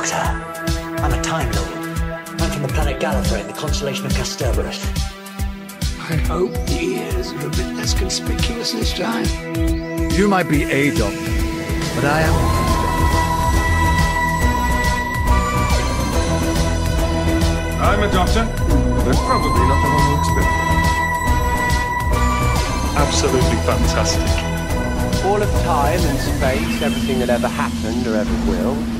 Doctor. I'm a Time Lord. I'm from the planet Gallifrey in the constellation of Kasterborous. I hope the ears are a bit less conspicuous this time. You might be a doctor, but I am. I'm a doctor, but probably not the one who expected. Absolutely fantastic. All of time and space, everything that ever happened or ever will.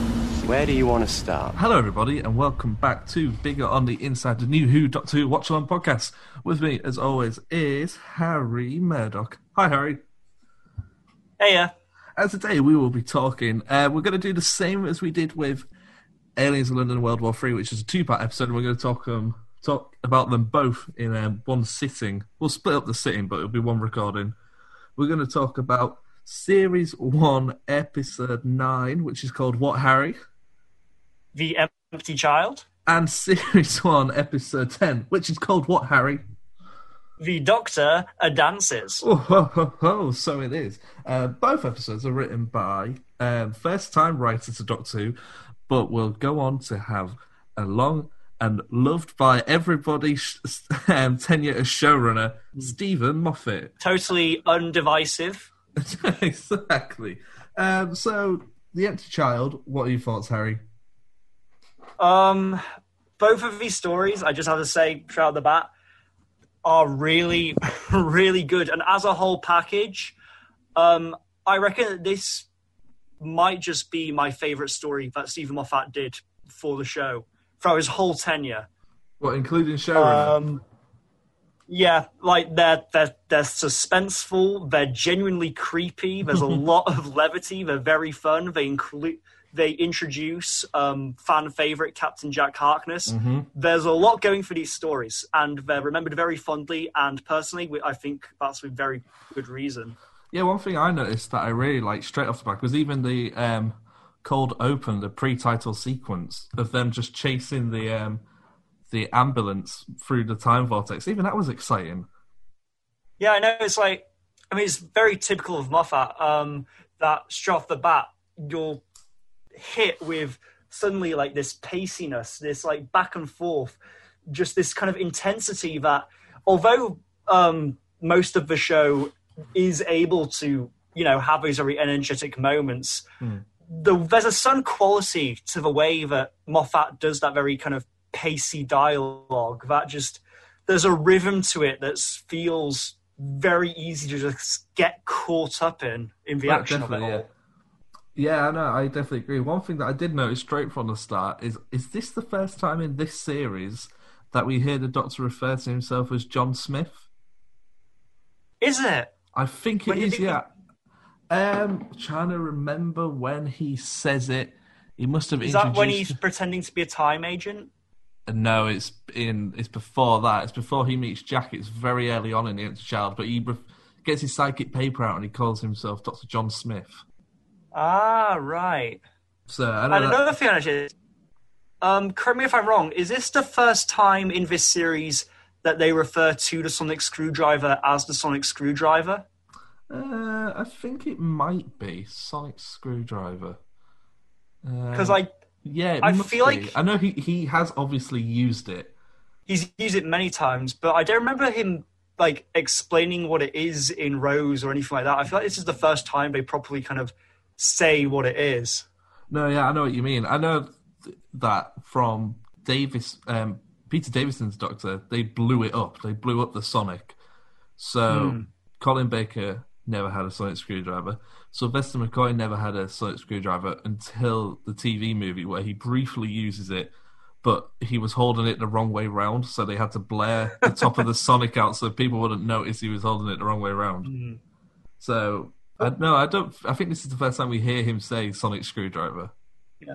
Where do you want to start? Hello, everybody, and welcome back to Bigger on the Inside, the new Who Doctor Who Watch Along podcast. With me, as always, is Harry Murdoch. Hi, Harry. Hey, yeah. As today we will be talking, uh, we're going to do the same as we did with Aliens in London World War Three, which is a two-part episode, and we're going to talk um talk about them both in um, one sitting. We'll split up the sitting, but it'll be one recording. We're going to talk about Series One, Episode Nine, which is called What Harry, The Empty Child, and Series One, Episode Ten, which is called What Harry. The Doctor a Dances. Oh, ho, ho, ho, so it is. Uh, both episodes are written by um, first-time writer to Doctor Who, but will go on to have a long and loved by everybody sh- um, tenure as showrunner, Steven Moffat. Totally undivisive. exactly. Um, so, The Empty Child, what are your thoughts, Harry? Um, both of these stories, I just have to say, straight out the bat, are really, really good. And as a whole package, um, I reckon that this might just be my favorite story that Steven Moffat did for the show throughout his whole tenure. What, including showrunner? Um, yeah, like they're they're they're suspenseful. They're genuinely creepy. There's a lot of levity. They're very fun. They include they introduce um, fan favorite Captain Jack Harkness. Mm-hmm. There's a lot going for these stories, and they're remembered very fondly. And personally, we- I think that's with very good reason. Yeah, one thing I noticed that I really liked straight off the back was even the um, cold open, the pre-title sequence of them just chasing the um, the ambulance through the time vortex. Even that was exciting. Yeah, I know. It's like, I mean, it's very typical of Moffat um, that straight off the bat, you're hit with suddenly like this paciness, this like back and forth, just this kind of intensity that, although um, most of the show is able to, you know, have those very energetic moments, the, there's a certain quality to the way that Moffat does that very kind of pacey dialogue that just there's a rhythm to it that feels very easy to just get caught up in in the Yeah, action of it all. Yeah, I know. I definitely agree. One thing that I did notice straight from the start is: is this the first time in this series that we hear the Doctor refer to himself as John Smith? Is it? I think it When is. he- Yeah. Um, trying to remember when he says it. He must have Is that when he's pretending to be a time agent? No, it's in. It's before that. It's before he meets Jack. It's very early on in the Empty Child, but he gets his psychic paper out and he calls himself Doctor John Smith. Ah, right. So I know And that- another thing, actually, um, correct me if I'm wrong. Is this the first time in this series that they refer to the sonic screwdriver as the sonic screwdriver? Uh, I think it might be Sonic Screwdriver. Because Um, I yeah, I feel be. like- I know he he has obviously used it. he's used it many times, but I don't remember him like explaining what it is in Rose or anything like that. I feel like this is the first time they properly kind of say what it is. No, yeah, I know what you mean. I know th- that from Davis, um, Peter Davison's Doctor, they blew it up. They blew up the Sonic. So Hmm. Colin Baker never had a Sonic screwdriver. Sylvester McCoy never had a Sonic screwdriver until the TV movie where he briefly uses it, but he was holding it the wrong way round, so they had to blare the top of the Sonic out so people wouldn't notice he was holding it the wrong way round. Hmm. So I, no, I don't. I think this is the first time we hear him say Sonic screwdriver. Yeah.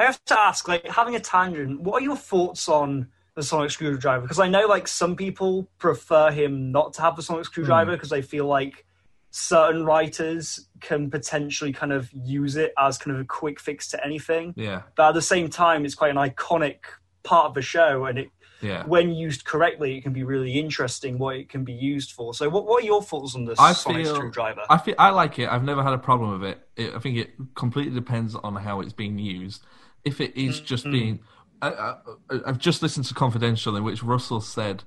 I have to ask, like, having a tangent, what are your thoughts on the sonic screwdriver? Because I know, like, some people prefer him not to have the sonic screwdriver hmm. because they feel like certain writers can potentially kind of use it as kind of a quick fix to anything. Yeah, But at the same time, it's quite an iconic part of the show, and it, yeah. when used correctly, it can be really interesting what it can be used for. So, what, what are your thoughts on this I sonic feel, screwdriver? I feel I like it. I've never had a problem with it. it. I think it completely depends on how it's being used. if it is mm, just mm. being. I, I, I've just listened to Confidential in which Russell said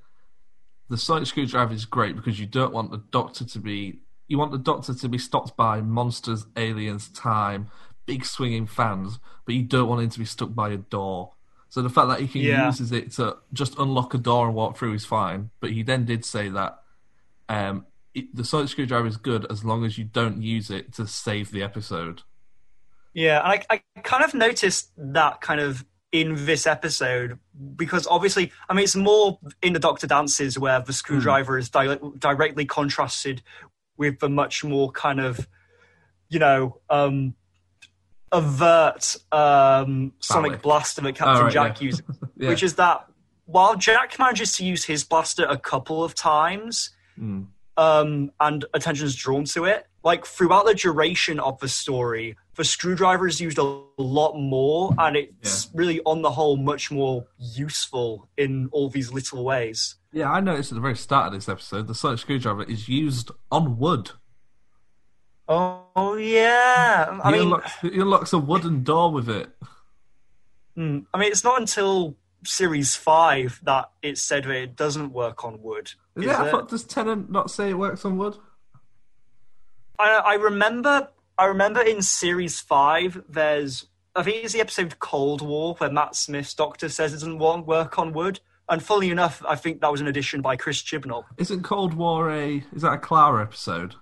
the sonic screwdriver is great because you don't want the doctor to be. You want the doctor to be stopped by monsters, aliens, time, big swinging fans, but you don't want him to be stuck by a door. So the fact that he can Yeah. uses it to just unlock a door and walk through is fine. But he then did say that um, it, the sonic screwdriver is good as long as you don't use it to save the episode. Yeah, and I, I kind of noticed that kind of in this episode because obviously, I mean, it's more in the Doctor Dances where the screwdriver is di- directly contrasted with the much more kind of, you know, um, avert um, sonic blaster that Captain Oh, right, Jack yeah. uses, Yeah. which is that while Jack manages to use his blaster a couple of times, Hmm. um, and attention is drawn to it. Like throughout the duration of the story, the screwdriver is used a lot more, and it's really, on the whole, much more useful in all these little ways. Yeah, I noticed at the very start of this episode, the sonic screwdriver is used on wood. Oh yeah, I he, mean, unlocks, he unlocks a wooden door with it. mm, I mean, it's not until series five that it's said that it doesn't work on wood. Is is it? I thought does Tennant not say it works on wood? I, I remember I remember in series five there's I think it's the episode Cold War where Matt Smith's doctor says it doesn't work on wood. And fully enough, I think that was an addition by Chris Chibnall. Isn't Cold War a? Is that a Clara episode?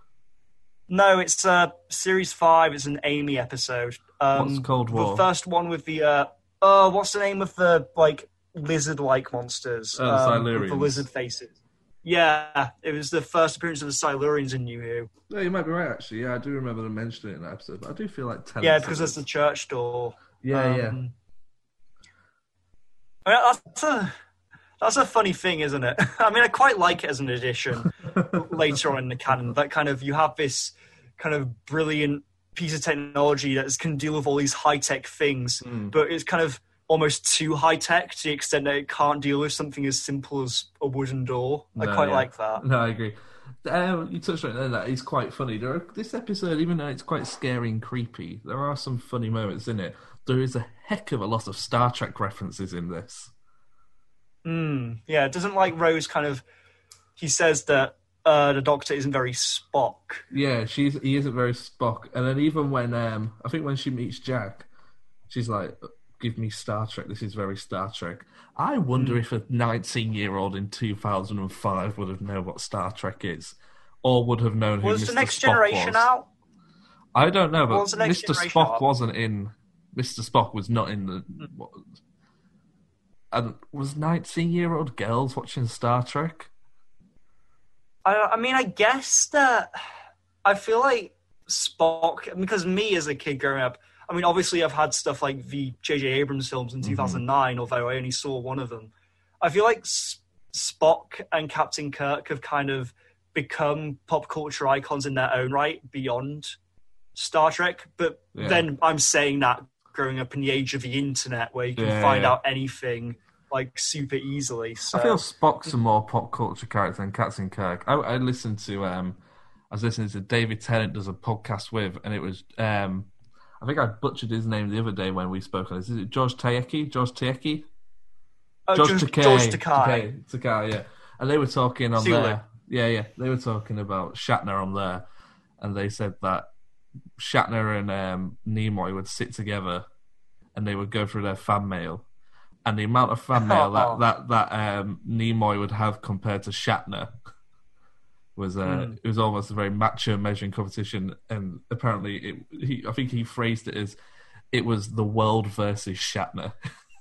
No, it's uh, series five. It's an Amy episode. Um, What's Cold War? The first one with the uh, uh, what's the name of the like lizard-like monsters? The um, with the lizard faces. Yeah, it was the first appearance of the Silurians in New Who. No, you might be right. Actually, yeah, I do remember them mentioning it in that episode. But I do feel like Tennant. Yeah, because there's the church door. yeah, yeah. Um, I mean, that's a that's a funny thing, isn't it? I mean, I quite like it as an addition later on in the canon. That kind of you have this kind of brilliant piece of technology that can deal with all these high tech things, Hmm. but it's kind of almost too high tech to the extent that it can't deal with something as simple as a wooden door. I quite yeah. like that. No, I agree. Um, you touched on it there. That is quite funny. There are, this episode, even though it's quite scary and creepy, there are some funny moments in it. There is a heck of a lot of Star Trek references in this. Mm, yeah, doesn't like Rose kind of. He says that uh, the Doctor isn't very Spock. Yeah, she's he isn't very Spock. And then even when um, I think when she meets Jack, she's like, "Give me Star Trek. This is very Star Trek." I wonder if a 19 year old in 2005 would have known what Star Trek is, or would have known who Was Mr. the next Spock generation was. out? I don't know, but was the next Mr. Spock out? wasn't in. Mr. Spock was not in the. What, and was 19 year old girls watching Star Trek? I, I mean, I guess that I feel like Spock, because me as a kid growing up, I mean, obviously I've had stuff like the J.J. Abrams films in mm-hmm. 2009, although I only saw one of them. I feel like S- Spock and Captain Kirk have kind of become pop culture icons in their own right beyond Star Trek. But Yeah. then I'm saying that growing up in the age of the internet where you can Yeah, find yeah. out anything like super easily. So I feel Spock's a more pop culture character than Captain Kirk. I, I listened to um, I was listening to David Tennant does a podcast with, and it was um, I think I butchered his name the other day when we spoke on this. Is it George Takei? George Takei? Oh, George George, Takei. George Takei. Takei, yeah. And they were talking on there. Yeah, yeah. They were talking about Shatner on there, and they said that Shatner and um, Nimoy would sit together, and they would go through their fan mail, and the amount of fan mail Oh. that that that um, Nimoy would have compared to Shatner was uh, Hmm. it was almost a very macho measuring competition, and apparently it, he I think he phrased it as it was the world versus Shatner.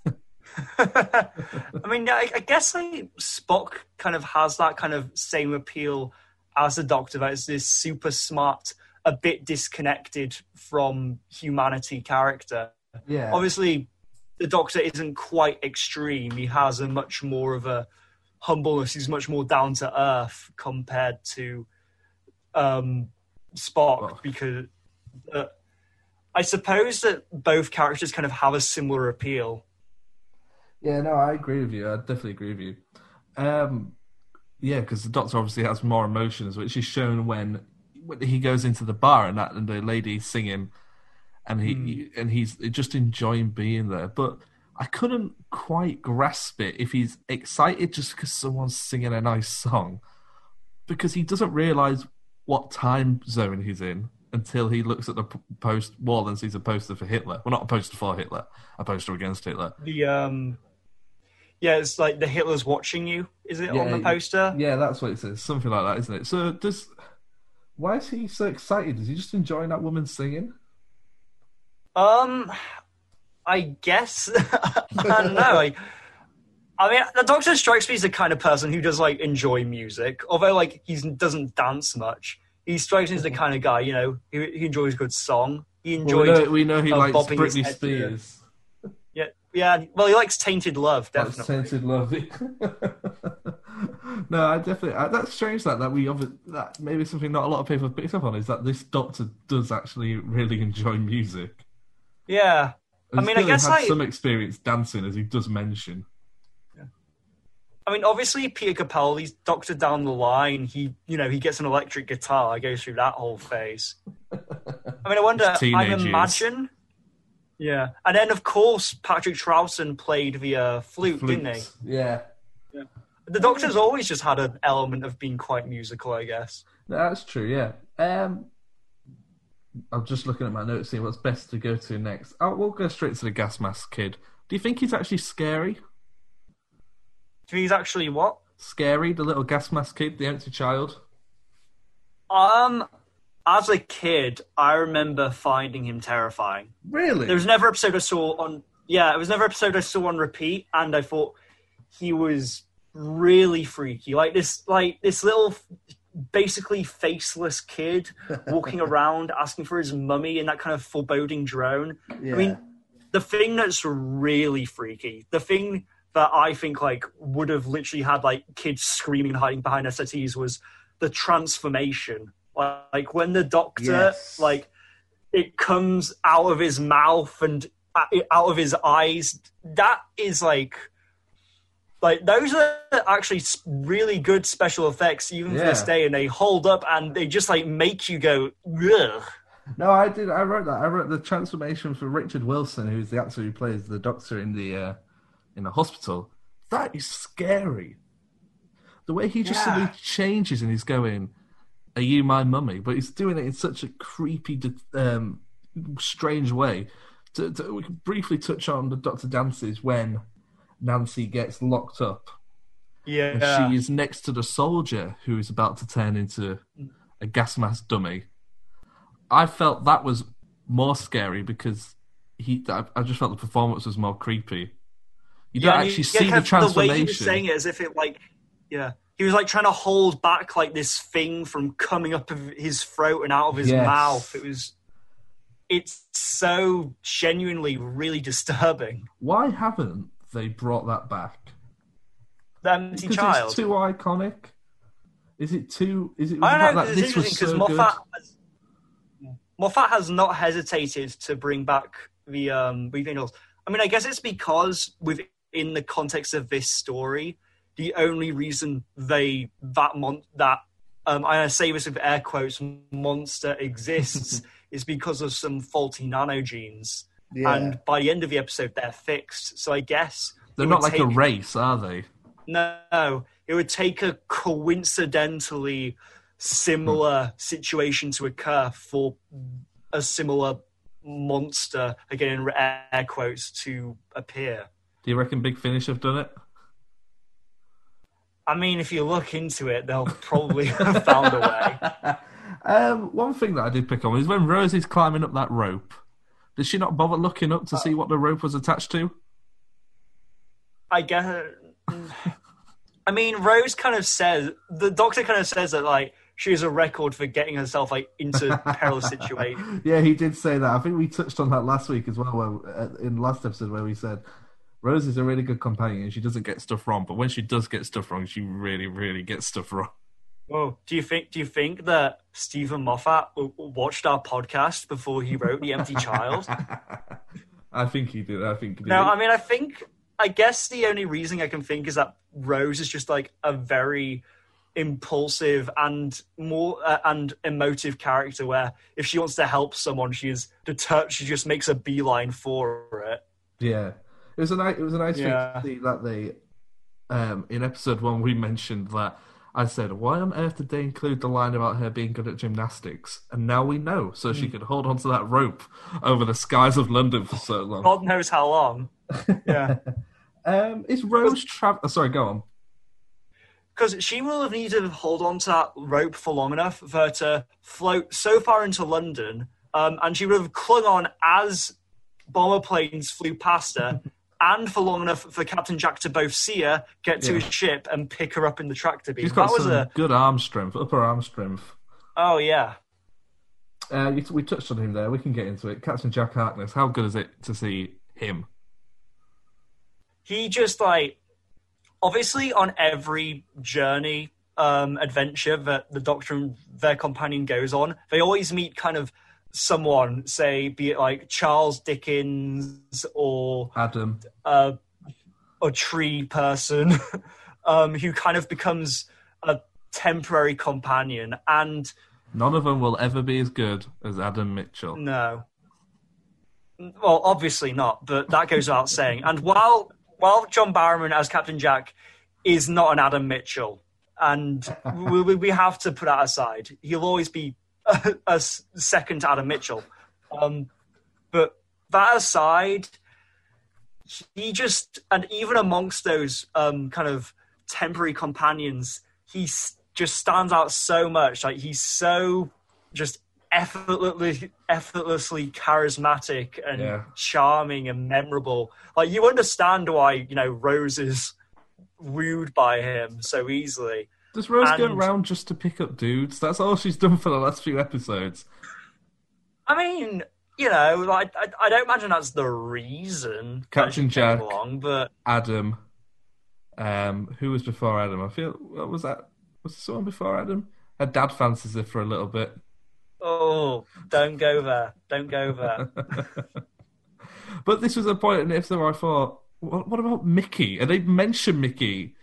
I mean, I, I guess like Spock kind of has that kind of same appeal as the Doctor. That is this super smart, a bit disconnected from humanity character. Yeah, Obviously, the Doctor isn't quite extreme. He has a much more of a humbleness. He's much more down to earth compared to um, Spock Spock. because. Uh, I suppose that both characters kind of have a similar appeal. Yeah, no, I agree with you. I definitely agree with you. Um, yeah, because the Doctor obviously has more emotions, which is shown when he goes into the bar and that and the lady's singing, and he and he's just enjoying being there. But I couldn't quite grasp it if he's excited just because someone's singing a nice song, because he doesn't realize what time zone he's in until he looks at the post wall and sees a poster for Hitler. Well, not a poster for Hitler, a poster against Hitler. The um, yeah, it's like the Hitler's watching you. Is it on the poster? Yeah, that's what it says. Something like that, isn't it? So does why is he so excited? Is he just enjoying that woman singing? Um, I guess I don't know. Like, I mean, the Doctor strikes me as the kind of person who does like enjoy music, although like he doesn't dance much. He strikes me as the kind of guy, you know, he, he enjoys a good song. He Well, enjoys. we, know, we know he uh, likes Britney head to the- Spears. Yeah, yeah. Well, he likes Tainted Love, definitely. tainted love. no, I definitely. I, that's strange that that we obvi- that maybe something not a lot of people have picked up on is that this doctor does actually really enjoy music. Yeah. I mean, I guess had I- some experience dancing, as he does mention. Yeah. I mean, obviously, Peter Capaldi's Doctor down the line. He, you know, he gets an electric guitar, I goes through that whole phase. I mean, I wonder. I years. imagine. Yeah, and then of course Patrick Troughton played the uh, flute, didn't he? Yeah, The Doctor's always just had an element of being quite musical, I guess. That's true. Yeah. Um, I'm just looking at my notes, seeing what's best to go to next. Oh, we'll go straight to the gas mask kid. Do you think he's actually scary? Do you think he's actually what? Scary, the little gas mask kid, the empty child. Um, as a kid, I remember finding him terrifying. Really? There was never episode I saw on. Yeah, it was never episode I saw on repeat, and I thought he was really freaky. Like this, like this little, basically faceless kid walking around asking for his mummy in that kind of foreboding drone. I mean, the thing that's really freaky, the thing that I think like would have literally had like kids screaming and hiding behind SATs was the transformation. Like, like when the doctor Yes. like it comes out of his mouth and uh, out of his eyes. That is like. Like those are actually really good special effects, even for this day, and they hold up and they just like make you go, Ugh. No, I did. I wrote that. I wrote the transformation for Richard Wilson, who's the actor who plays the doctor in the uh, in the hospital. That is scary. The way he just Yeah. suddenly changes and he's going, "Are you my mummy?" But he's doing it in such a creepy, um, strange way. To, to, we can briefly touch on the Doctor dances when Nancy gets locked up yeah. and she is next to the soldier who is about to turn into a gas mask dummy. I felt that was more scary because he. I, just felt the performance was more creepy. You don't and actually you see the transformation. The way he was saying it as if it like, yeah, he was like trying to hold back like this thing from coming up of his throat and out of his Yes. mouth. It was, it's so genuinely really disturbing. Why haven't they brought that back? The empty Because child. it's too iconic. Is it too? Is it? I don't know. that It's this was interesting because so Moffat, good? has, Moffat has not hesitated to bring back the um, Angels. I mean, I guess it's because within the context of this story, the only reason they that mon- that um, I say this with air quotes monster exists is because of some faulty nanogenes. And by the end of the episode, they're fixed. So I guess They're not would like a race, are they? no, it would take a coincidentally similar situation to occur for a similar monster, again in air quotes, to appear. Do you reckon Big Finish have done it? I mean, if you look into it, they'll probably have found a way. Um, one thing that I did pick on is when Rosie's climbing up that rope. Did she not bother looking up to see what the rope was attached to? I guess. I mean, Rose kind of says the doctor kind of says that like she has a record for getting herself like into perilous situations. Yeah, he did say that. I think we touched on that last week as well, where, uh, in last episode where we said Rose is a really good companion. She doesn't get stuff wrong, but when she does get stuff wrong, she really, really gets stuff wrong. Oh, do you think? Do you think that Steven Moffat watched our podcast before he wrote The Empty Child? I think he did. I think he did. No, I mean, I think. I guess the only reason I can think is that Rose is just like a very impulsive and more uh, and emotive character where if she wants to help someone she is determined she just makes a beeline for it Yeah, it was a nice. It was a nice Yeah. thing to see that they, um, in episode one, we mentioned that. I said, "Why on earth did they include the line about her being good at gymnastics?" And now we know, so Hmm. she could hold onto that rope over the skies of London for so long. god knows how long yeah Um, is Rose travel? Oh, sorry, go on. because she will have needed to hold on to that rope for long enough for her to float so far into London, um, and she would have clung on as bomber planes flew past her, and for long enough for Captain Jack to both see her, get to Yeah. his ship, and pick her up in the tractor beam. She's got that was some a good arm strength, upper arm strength. oh yeah, Uh, we- we touched on him there. We can get into it. Captain Jack Harkness. How good is it to see him? he just like obviously on every journey um adventure that the doctor and their companion goes on they always meet kind of someone say be it like charles dickens or Adam. a, a tree person um who kind of becomes a temporary companion and None of them will ever be as good as Adam Mitchell. No. Well, obviously not, but that goes without saying. And while while John Barrowman as Captain Jack is not an Adam Mitchell, and we, we- we have to put that aside, he'll always be a, second to Adam Mitchell. Um, but that aside, he just and even amongst those um, kind of temporary companions, he s- just stands out so much. Like he's so just effortlessly effortlessly charismatic and Yeah. charming and memorable. Like you understand why you know Rose is wooed by him so easily. Does Rose go around just to pick up dudes? That's all she's done for the last few episodes. I mean, you know, like I, I don't imagine that's the reason Captain Jack. along, but Adam. Um, who was before Adam? I feel what was that? Was there someone before Adam? Her dad fancies her for a little bit. oh, don't go there, don't go there. But this was a and if the episode where I thought, what, what about Mickey? And they mentioned Mickey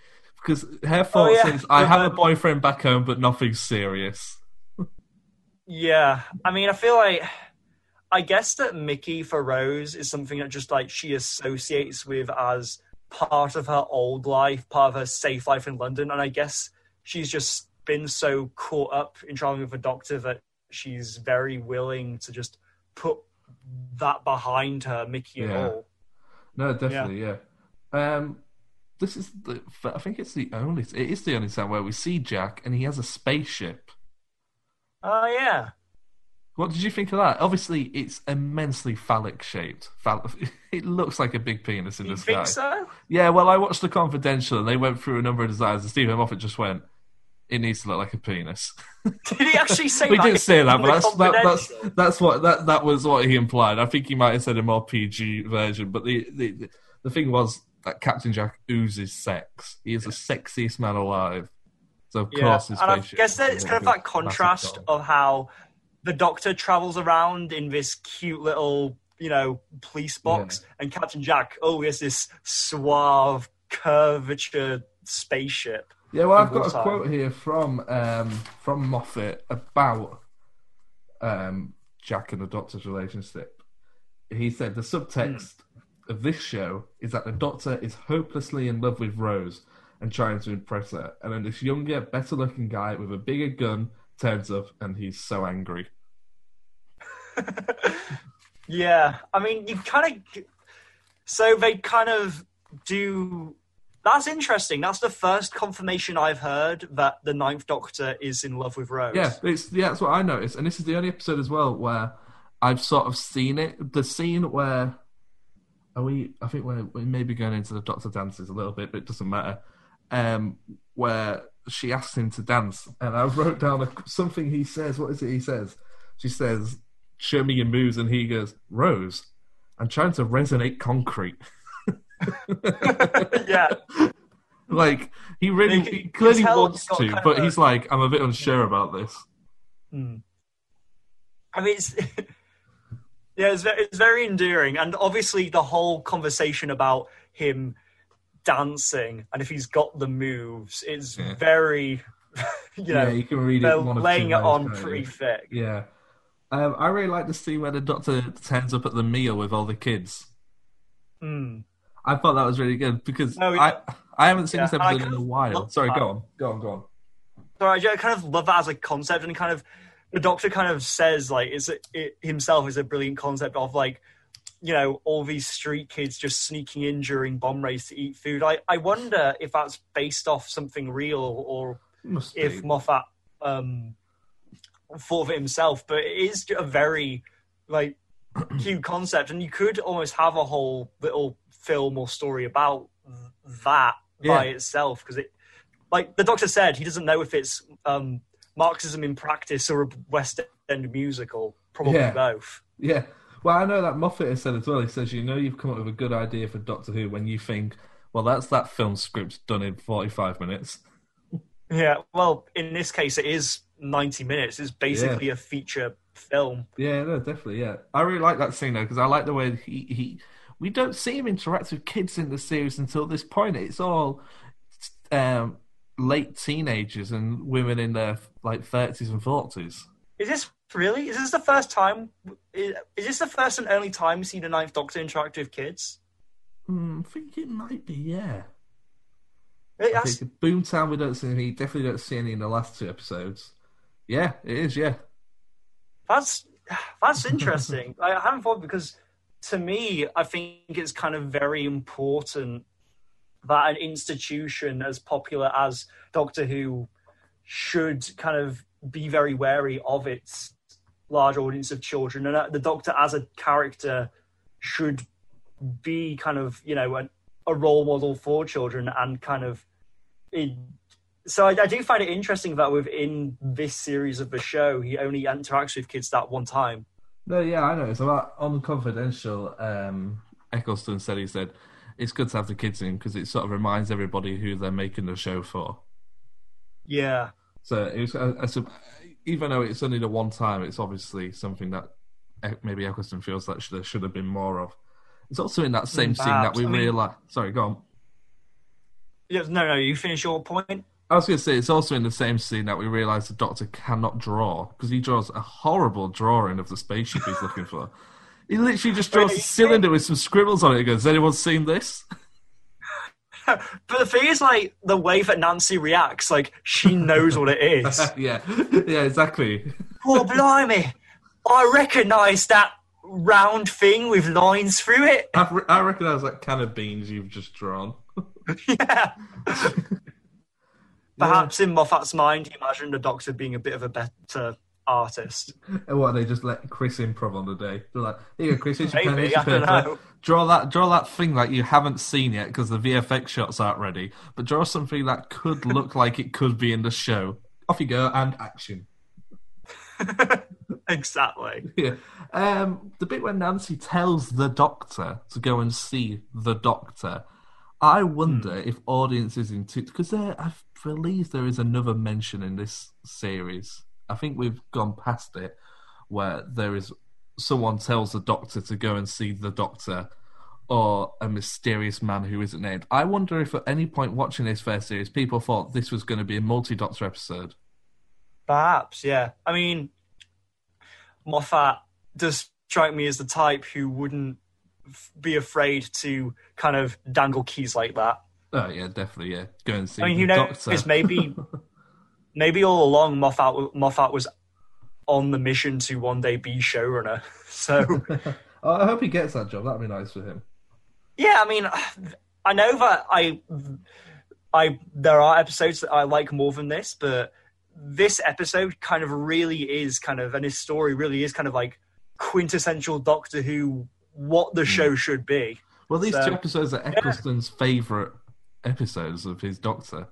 because her thought Oh, yeah. is, I have a boyfriend back home, but nothing serious. Yeah, I mean, I feel like I guess that Mickey for Rose is something that just like she associates with as part of her old life, part of her safe life in London, and I guess she's just been so caught up in traveling with a doctor that she's very willing to just put that behind her, Mickey and all. No, definitely, yeah. Um, this is the. I think it's the only. It is the only time where we see Jack, and he has a spaceship. Oh yeah, What did you think of that? Obviously, it's immensely phallic shaped. It looks like a big penis in you the sky. think so? Yeah, well, I watched The Confidential, and they went through a number of designs, and Steven Moffat just went, "It needs to look like a penis." Did he actually say we that? didn't say that, but that's that, that's that's what that that was what he implied. I think he might have said a more PG version, but the the the thing was that Captain Jack oozes sex. He is the sexiest man alive. So of Yeah, course, his and I guess that is it's kind of that contrast of how the Doctor travels around in this cute little, you know, police box, and Captain Jack, oh, he has this suave curvature spaceship. Yeah, well, I've got a wartime. quote here from um, from Moffat about um, Jack and the Doctor's relationship. He said the subtext of this show is that the Doctor is hopelessly in love with Rose and trying to impress her, and then this younger, better-looking guy with a bigger gun turns up, and he's so angry. Yeah, I mean, you kind of. So they kind of do. That's interesting. That's the first confirmation I've heard that the Ninth Doctor is in love with Rose. Yeah, it's yeah, that's what I noticed, and this is the only episode as well where I've sort of seen it. The scene where are we? I think we're we may be going into the Doctor dances a little bit, but it doesn't matter. Um, where she asks him to dance, and I wrote down a, something he says. What is it he says? She says, "Show me your moves," and he goes, "Rose, I'm trying to resonate concrete." yeah. like he really he clearly wants to, but he's like, "I'm a bit unsure about this." I mean, it's yeah, it's very, it's very endearing, and obviously the whole conversation about him dancing and if he's got the moves is Yeah. very you know, yeah, you can read it. laying it on pretty thick. Yeah. Um, I really like to see where the doctor turns up at the meal with all the kids. Hmm. I thought that was really good because No, I. I haven't seen Yeah, this episode in a while. Sorry, that. go on, go on, go on. So I, I kind of love that as a concept, and kind of the Doctor kind of says like it's it himself is a brilliant concept of like you know all these street kids just sneaking in during bomb raids to eat food. I I wonder if that's based off something real or Must if be. Moffat um thought of it himself, but it is a very like cute concept, and you could almost have a whole little film or story about that by itself because it, like the Doctor said, he doesn't know if it's um Marxism in practice or a West End musical. Probably Yeah. both. Yeah. Well, I know that Moffat has said as well. He says, you know, you've come up with a good idea for Doctor Who when you think, well, that's that film script done in 45 minutes. Yeah. Well, in this case, it is ninety minutes. It's basically a feature film. Yeah, no, definitely, yeah. I really like that scene, though, because I like the way he, he... We don't see him interact with kids in the series until this point. It's all um, late teenagers and women in their, like, 30s and 40s. Is this really? Is this the first time? Is, is this the first and only time we see the Ninth Doctor interact with kids? Hmm, I think it might be, yeah. It I think Boomtown, we don't see any. Definitely don't see any in the last two episodes. Yeah, it is. Yeah, that's that's interesting. I haven't thought because to me, I think it's kind of very important that an institution as popular as Doctor Who should kind of be very wary of its large audience of children, and uh, the Doctor as a character should be kind of you know a, a role model for children and kind of it, so I, I do find it interesting that within this series of the show, he only interacts with kids that one time. no, yeah, I know. It's about on confidential. Um, Eccleston said he said it's good to have the kids in because it sort of reminds everybody who they're making the show for. Yeah, So it was, I, I, even though it's only the one time, it's obviously something that maybe Eccleston feels that should, there should have been more of. It's also in that mm, same scene that we I mean- realize. Sorry, go on. yeah. No, no. You finish your point. I was going to say it's also in the same scene that we realise the Doctor cannot draw because he draws a horrible drawing of the spaceship he's looking for. He literally just draws a cylinder with some scribbles on it. He goes, "Has anyone seen this?" But the thing is, like the way that Nancy reacts, like she knows what it is. yeah, yeah, exactly. oh blimey! I recognise that round thing with lines through it. I, re- I recognise that can of beans you've just drawn. yeah. Perhaps in Moffat's mind, he imagined the Doctor being a bit of a better artist. And what they just let Chris improv on the day? They're like, "Here you go, Chris. Here's your pen, Maybe, here's your I don't paper. know. Draw that, draw that thing that you haven't seen yet because the VFX shots aren't ready. But draw something that could look like it could be in the show. Off you go, and action." exactly. Yeah. Um, the bit when Nancy tells the doctor to go and see the doctor, I wonder if audiences into because there, I believe there is another mention in this series. I think we've gone past it where there is someone tells the doctor to go and see the doctor or a mysterious man who isn't named. I wonder if at any point watching this first series, people thought this was going to be a multi-doctor episode. Perhaps, yeah. I mean, Moffat does strike me as the type who wouldn't f- be afraid to kind of dangle keys like that. Oh yeah, definitely. Yeah, go and see I mean, the who knows? doctor. Maybe, maybe all along Moffat Moffat was on the mission to one day be showrunner. So I hope he gets that job. That'd be nice for him. yeah, I mean, I know that I, I there are episodes that I like more than this, but this episode kind of really is kind of, and his story really is kind of like quintessential Doctor Who, what the hmm. show should be. Well, these So- two episodes are Eccleston's favourite episodes of his Doctor.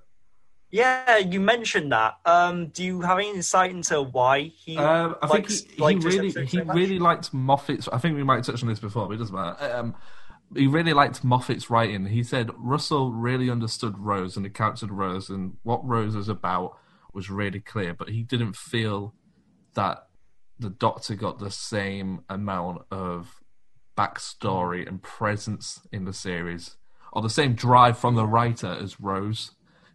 Yeah, you mentioned that. Um, do you have any insight into why he Um, I think likes, he, he really he so really liked Moffat's. I think we might touch on this before, but it doesn't matter. Um, he really liked Moffat's writing. He said Russell really understood Rose and the character of Rose and what Rose was about was really clear, but he didn't feel that the Doctor got the same amount of backstory and presence in the series, or the same drive from the writer as Rose.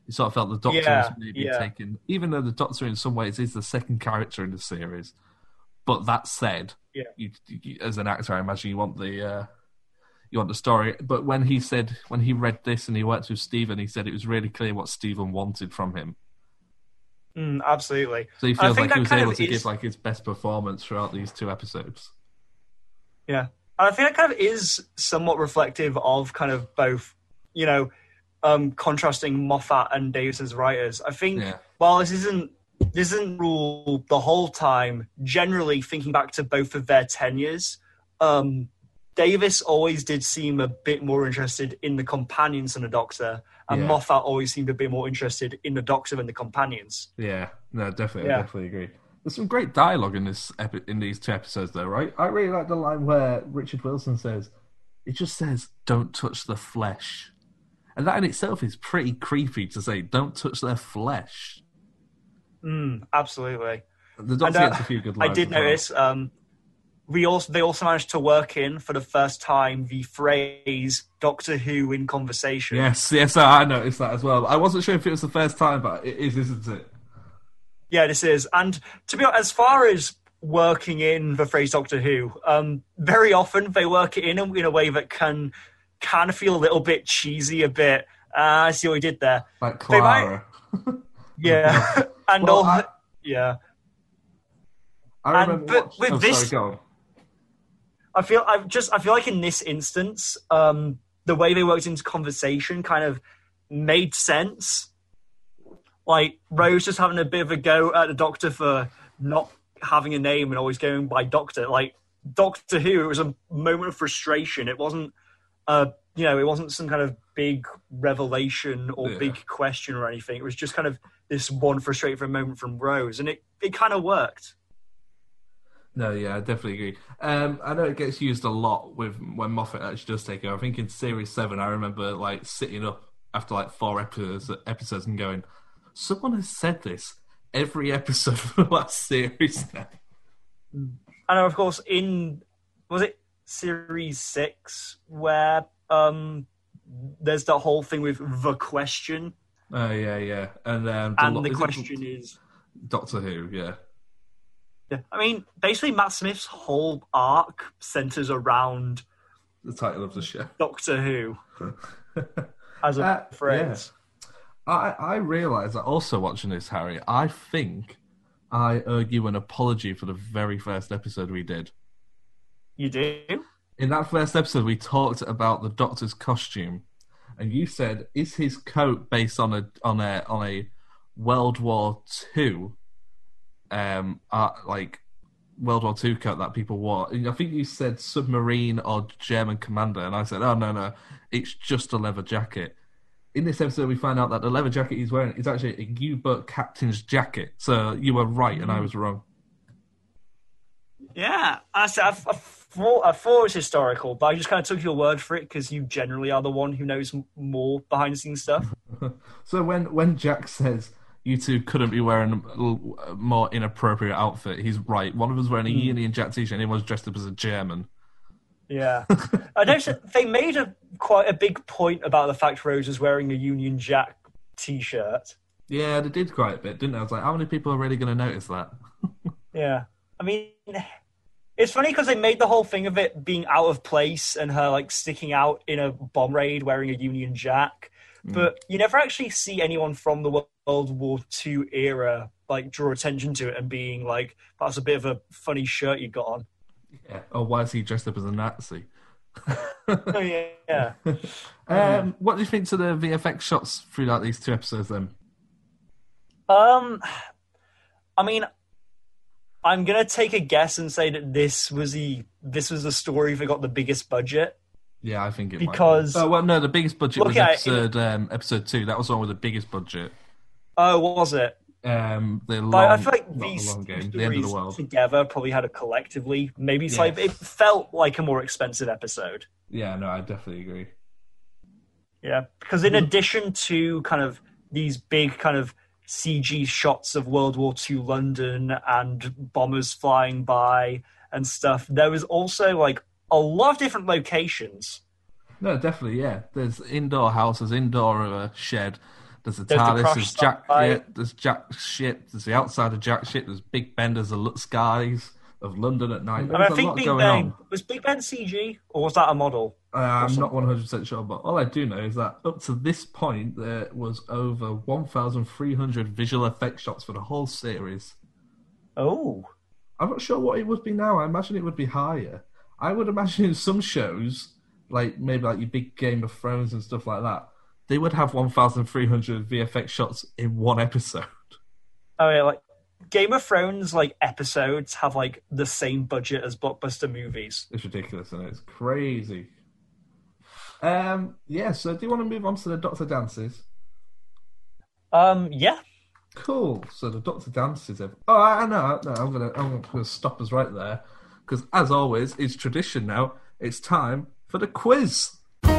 You sort of felt the Doctor Yeah, was maybe yeah. taken, even though the Doctor in some ways is the second character in the series. But that said, Yeah. you, you, as an actor, I imagine you want the uh, you want the story. But when he said when he read this and he worked with Steven, he said it was really clear what Steven wanted from him. Mm, absolutely. So he feels like he was able to is- give like his best performance throughout these two episodes. Yeah. And I think that kind of is somewhat reflective of kind of both, you know, um, contrasting Moffat and Davies's writers. I think Yeah. while this isn't this isn't rule the whole time, generally thinking back to both of their tenures, um, Davis always did seem a bit more interested in the companions than the Doctor, and Yeah. Moffat always seemed a bit more interested in the Doctor than the companions. Yeah, no, definitely, Yeah. I definitely agree. There's some great dialogue in this epi- in these two episodes, though, right? I really like the line where Richard Wilson says, "It just says don't touch the flesh," and that in itself is pretty creepy to say. Don't touch their flesh. Mm, absolutely. The Doctor And, uh, gets a few good lines. I did as well. notice. Um, we also they also managed to work in for the first time the phrase "Doctor Who" in conversation. Yes, yes, I noticed that as well. I wasn't sure if it was the first time, but it is, isn't it? Yeah, this is. And to be honest, as far as working in the phrase "Doctor Who," um, very often they work it in in a way that can kind of feel a little bit cheesy, a bit. Uh, I see what he did there. Like They might- Clara. Yeah, and Well, all. I- yeah, I and- remember. but watch- with oh, this- sorry. I feel I just I feel like in this instance, um, the way they worked into conversation kind of made sense. Like Rose just having a bit of a go at the Doctor for not having a name and always going by Doctor. Like Doctor Who, it was a moment of frustration. It wasn't, uh, you know, it wasn't some kind of big revelation or Yeah. big question or anything. It was just kind of this one frustrating moment from Rose, and it it kind of worked. No, yeah, I definitely agree. Um, I know it gets used a lot with when Moffat actually does take over. I think in series seven, I remember like sitting up after like four episodes, episodes and going, "Someone has said this every episode for the last series." Now. And of course, in was it series six where um there's that whole thing with the question, Oh yeah, yeah, and um, and lo- the is question is, Doctor Who, yeah, yeah, I mean, basically Matt Smith's whole arc centers around the title of the show. Doctor Who as a Uh, phrase. I I realise that also watching this, Harry. I think I owe you an apology for the very first episode we did. You do? in that first episode, we talked about the Doctor's costume, and you said, "Is his coat based on a on a on a World War Two, um, uh, like World War Two coat that people wore?" And I think you said submarine or German commander, and I said, "Oh no, no, it's just a leather jacket." In this episode, we find out that the leather jacket he's wearing is actually a U-boat captain's jacket. So you were right, and I was wrong. Yeah, I, said- I, I, thought, I thought it was historical, but I just kind of took your word for it because you generally are the one who knows more behind the scenes stuff. So when when Jack says you two couldn't be wearing a more inappropriate outfit, he's right. One of us wearing a hmm. Union Jack t-shirt, and everyone's dressed up as a German. Yeah, I noticed they made a quite a big point about the fact Rose was wearing a Union Jack T-shirt. Yeah, they did quite a bit, didn't they? I was like, how many people are really going to notice that? Yeah, I mean, it's funny because they made the whole thing of it being out of place and her like sticking out in a bomb raid wearing a Union Jack, but you never actually see anyone from the World War II era like draw attention to it and being like, "That's a bit of a funny shirt you got on." Yeah. Or why is he dressed up as a Nazi? Oh yeah, yeah. Um, what do you think to the VFX shots throughout these two episodes? Then Um, I mean, I'm gonna take a guess and say that this was the this was the story that got the biggest budget. yeah, I think it Because- Might be. Oh well, no, the biggest budget was at it, episode um, episode two. That was the one with the biggest budget. Oh, what was it? Um, the long, But I feel like these the game, the end of the world. together probably had a collectively maybe it's like it felt like a more expensive episode. Yeah, no, I definitely agree. Yeah, because in addition to kind of these big kind of CG shots of World War II London and bombers flying by and stuff, there was also like a lot of different locations. No, definitely, yeah. There's indoor houses, indoor uh, shed. There's the There's the TARDIS. There's Jack. Yeah, there's Jack ship. There's the outside of Jack ship. There's Big Ben. There's the skies of London at night. I, There's I think Big Ben on. was Big Ben CG or was that a model? Uh, I'm not 100 percent sure, but all I do know is that up to this point there was over 1,300 visual effect shots for the whole series. Oh, I'm not sure what it would be now. I imagine it would be higher. I would imagine in some shows, like maybe like your big Game of Thrones and stuff like that, they would have 1,300 VFX shots in one episode. oh yeah, like Game of Thrones like episodes have like the same budget as blockbuster movies. It's ridiculous, and it's crazy. Um, yeah. So, do you want to move on to the Doctor dances? Um, yeah. Cool. So the Doctor dances. Have... Oh, I, I know. No, I'm gonna. I'm gonna stop us right there because, as always, it's tradition now. It's time for the quiz. You,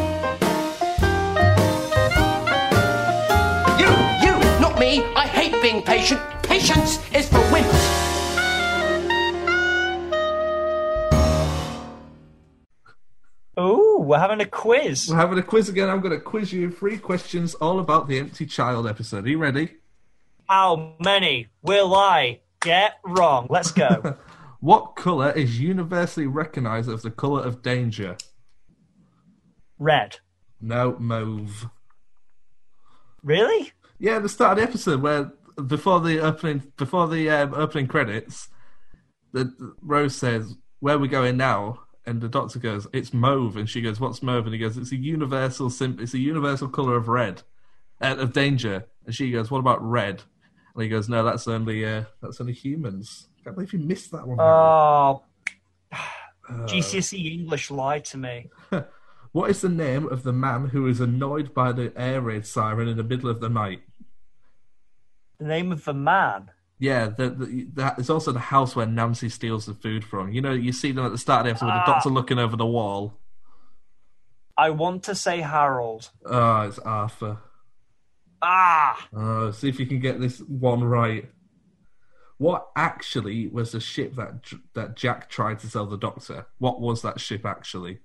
you, not me. I hate being patient. Patience is for wimps. Oh, we're having a quiz. We're having a quiz again. I'm going to quiz you three questions all about the Empty Child episode. Are you ready? How many will I get wrong? Let's go. What colour is universally recognised as the colour of danger? Red. No, mauve. Really? Yeah, the start of the episode where before the opening before the um, opening credits, the Rose says, "Where are we going now?" And the Doctor goes, "It's mauve," and she goes, "What's mauve?" And he goes, "It's a universal sim- It's a universal color of red, uh, of danger." And she goes, "What about red?" And he goes, "No, that's only uh, that's only humans." can't believe you missed that one. Oh, GCSE E English lied to me. What is the name of the man who is annoyed by the air raid siren in the middle of the night? The name of the man. Yeah, the, the, that is also the house where Nancy steals the food from. You know, you see them at the start of the episode with the Ah. doctor looking over the wall. I want to say Harold. Oh, it's Arthur. Ah, Oh, see if you can get this one right. What actually was the ship that that Jack tried to sell the doctor? What was that ship actually?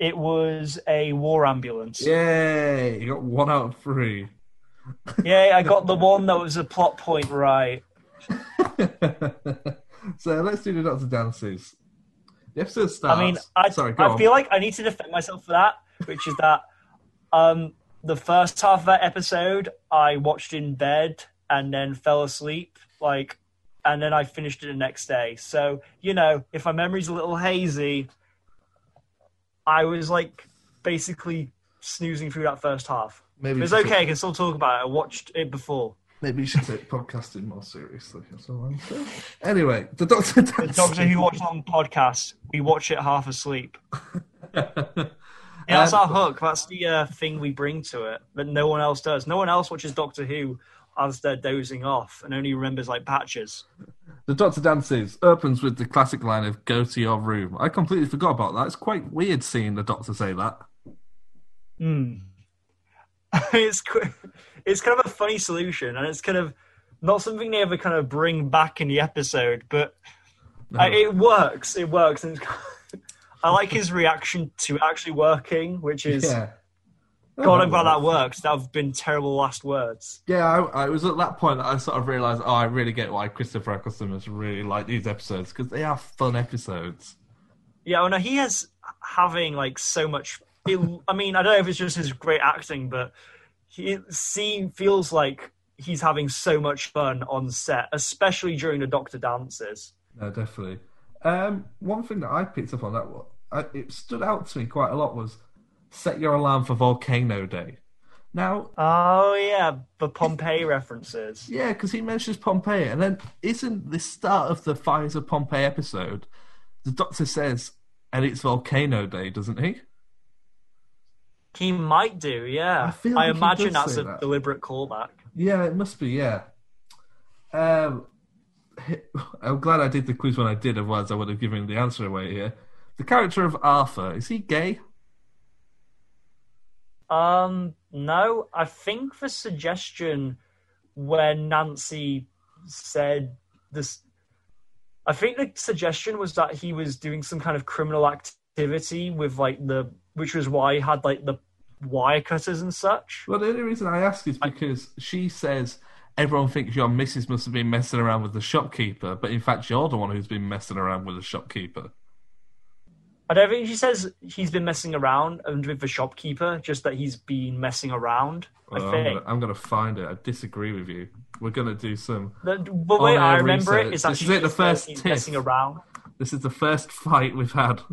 it was a war ambulance. Yay! You got one out of three. Yeah, I got the one that was a plot point right. so let's do the Doctor dances. The episode starts. I mean, I, sorry, go I on. feel like I need to defend myself for that, which is that um, the first half of that episode I watched in bed and then fell asleep, like, and then I finished it the next day. So you know, if my memory's a little hazy, I was like basically snoozing through that first half. Maybe It's okay. I can still talk about it. I watched it before. Maybe you should take podcasting more seriously. That's all I'm saying. Anyway, the Doctor The. Doctor Who watch long podcast. We watch it half asleep. Yeah, that's Um, our hook. That's the uh, thing we bring to it that no one else does. No one else watches Doctor Who as they're dozing off and only remembers like patches. The Doctor Dances opens with the classic line of "Go to your room." I completely forgot about that. It's quite weird seeing the Doctor say that. Hmm. it's it's kind of a funny solution, and it's kind of not something they ever kind of bring back in the episode, but I, it works. It works, and I like his reaction to actually working, which is Yeah, God, I'm glad that works. That have been terrible last words. yeah. I, I was at that point that I sort of realised, oh, I really get why Christopher Eccleston has really like these episodes because they are fun episodes. Yeah, well, no, he has having like so much. It, I mean, I don't know if it's just his great acting, but he it seem feels like he's having so much fun on set, especially during the Doctor dances. No, definitely. Um, one thing that I picked up on that I, it stood out to me quite a lot was set your alarm for Volcano Day. Now, Oh yeah, the Pompeii references. Yeah, because he mentions Pompeii, and then isn't the start of the Fires of Pompeii episode? The Doctor says, "And it's Volcano Day," doesn't he? He might do, yeah. I feel I like imagine that's a that. deliberate callback. Yeah, it must be. Yeah. Um, I'm glad I did the quiz when I did, otherwise I would have given the answer away here. The character of Arthur is he gay? Um, no, I think the suggestion when Nancy said this, I think the suggestion was that he was doing some kind of criminal activity with like the, which was why he had like the wire cutters and such. Well, the only reason I ask is because she says everyone thinks your missus must have been messing around with the shopkeeper, but in fact, you're the one who's been messing around with the shopkeeper. I don't think she says he's been messing around and with the shopkeeper, just that he's been messing around. Well, I I'm, think. I'm gonna find it. I disagree with you. We're gonna do some. The, the way I remember research. it is that This is it, the first messing around. This is the first fight we've had.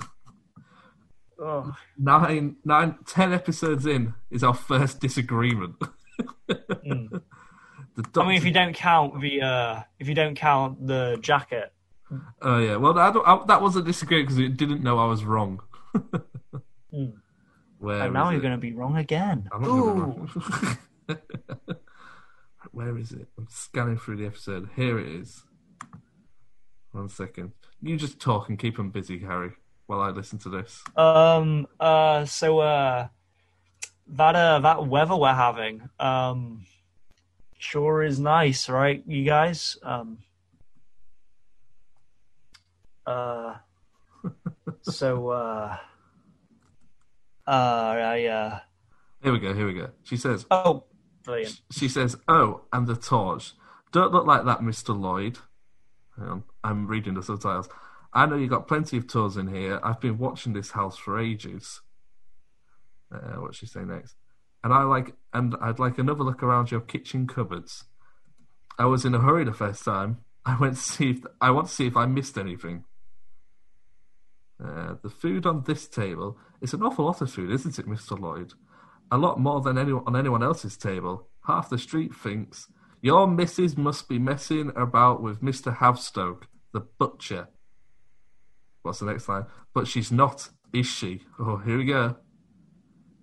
Oh, Nine, nine, ten episodes in is our first disagreement. Mm. The I mean, if you don't count the uh, if you don't count the jacket, Oh yeah, well I don't, I, that was a disagreement because it didn't know I was wrong. Mm. Where and now you're going to be wrong again. I'm not gonna wrong. Where is it? I'm scanning through the episode. Here it is. One second. You just talk and keep them busy, Harry, while I listen to this. Um. Uh. So. Uh. That. Uh. That weather we're having. Um. Sure is nice, right, you guys? Um. Uh. So. Uh. Uh. I. Uh. Here we go. Here we go. She says, Oh. Brilliant. She says, "Oh, and the torch. Don't look like that, Mister Lloyd." Hang on, I'm reading the subtitles. I know you've got plenty of tours in here. I've been watching this house for ages. Uh, what's she say next? And I like, and I'd like another look around your kitchen cupboards. I was in a hurry the first time. I went to see if I want to see if I missed anything. Uh, the food on this table is an awful lot of food, isn't it, Mister Lloyd? A lot more than anyone on anyone else's table. Half the street thinks your missus must be messing about with Mister Haverstock, the butcher. What's the next line? But she's not, is she? Oh, here we go.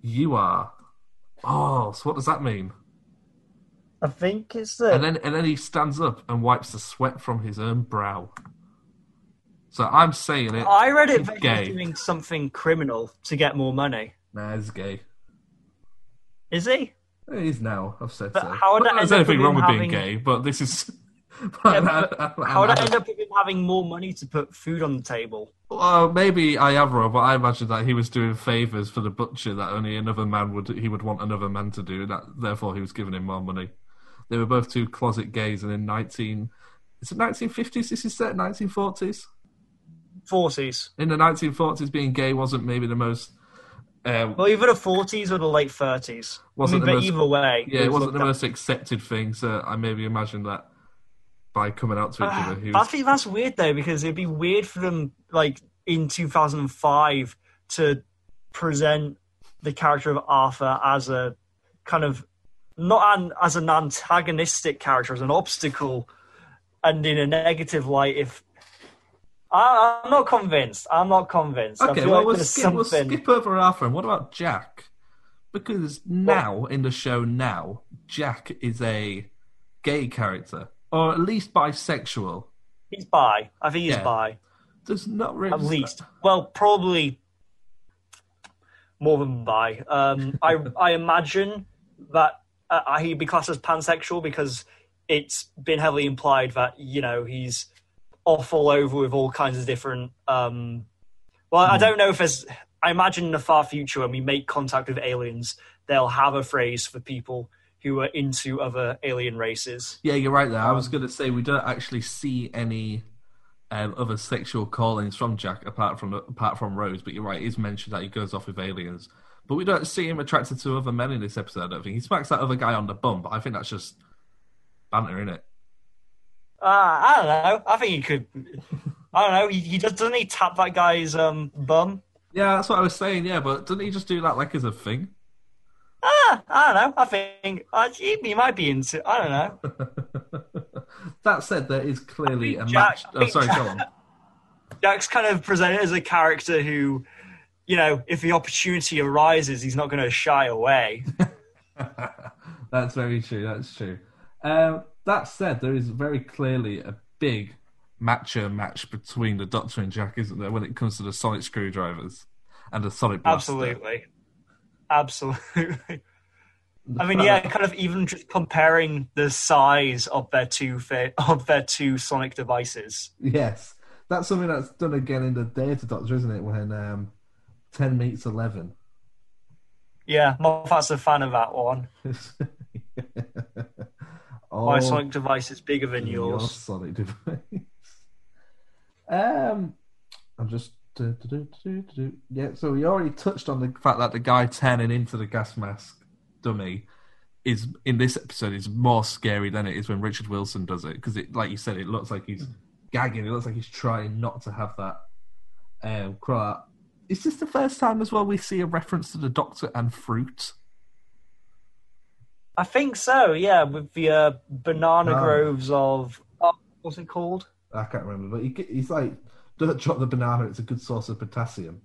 You are. Oh, so what does that mean? I think it's the. And then and then he stands up and wipes the sweat from his own brow. So I'm saying it. I read it he's gay. doing something criminal to get more money. Nah, it's gay. Is he? He's now. I've said But so. how would Not that that there's end up anything with wruld him with being gay, but this is. Yeah, how would I end up with him having more money to put food on the table? Well, maybe I am wrong, but I imagine that he was doing favors for the butcher that only another man would he would want another man to do. That therefore he was giving him more money. They were both two closet gays, and in nineteen, is it nineteen fifties? This is set nineteen forties. Forties. In the nineteen forties, being gay wasn't maybe the most. Uh, Well, either the forties or the late thirties. I Wasn't mean, the but most- either way, yeah, it was wasn't the most accepted thing. So I maybe imagine that by coming out to each other, ah, he I think that's weird though, because it'd be weird for them, like in two thousand and five, to present the character of Arthur as a kind of not an, as an antagonistic character, as an obstacle, and in a negative light. If I, I'm not convinced, I'm not convinced. Okay, well, like we'll skip, we'll skip over Arthur. And what about Jack? Because now, in the show now, Jack is a gay character, or at least bisexual. He's bi. I think he's Yeah. bi. There's not really. At least. Well, probably more than bi. Um, I I imagine that uh, he'd be classed as pansexual because it's been heavily implied that you know he's off all over with all kinds of different. Um, well, I don't know if there's. I imagine in the far future when we make contact with aliens, they'll have a phrase for people who are into other alien races. Yeah, you're right there. I Um, was going to say we don't actually see any um, other sexual callings from Jack apart from apart from Rose. But you're right; He's mentioned that he goes off with aliens. But we don't see him attracted to other men in this episode. I don't think he smacks that other guy on the bum. But I think that's just banter, isn't it? Uh, I don't know. I think he could. I don't know. He, he does, doesn't he tap that guy's um, bum? Yeah, that's what I was saying. Yeah, but doesn't he just do that like as a thing? Ah, I don't know. I think uh, he, might be into. I don't know. That said, there is clearly a Jack- match. Oh, sorry, Jack- go on. Jack's kind of presented as a character who, you know, if the opportunity arises, he's not going to shy away. That's very true. That's true. Um, that said, there is very clearly a big macho match between the Doctor and Jack, isn't there, when it comes to the sonic screwdrivers and the sonic blaster? Absolutely, absolutely. I mean, yeah, kind of even just comparing the size of their two fa- of their two sonic devices. Yes, that's something that's done again in the Day of the Doctor, isn't it? When um, ten meets eleven. Yeah, Moffat's a fan of that one. oh, My sonic device is bigger than your yours. sonic device. um, I'm just. Do, do, do. Yeah, so we already touched on the fact that the guy turning into the gas mask dummy is in this episode is more scary than it is when Richard Wilson does it because it, like you said, it looks like he's gagging. It looks like he's trying not to have that um, out. Is this the first time as well we see a reference to the Doctor and fruit? I think so. Yeah, with the uh, banana Oh. groves of oh, what's it called? I can't remember, but he, he's like, don't drop the banana. It's a good source of potassium.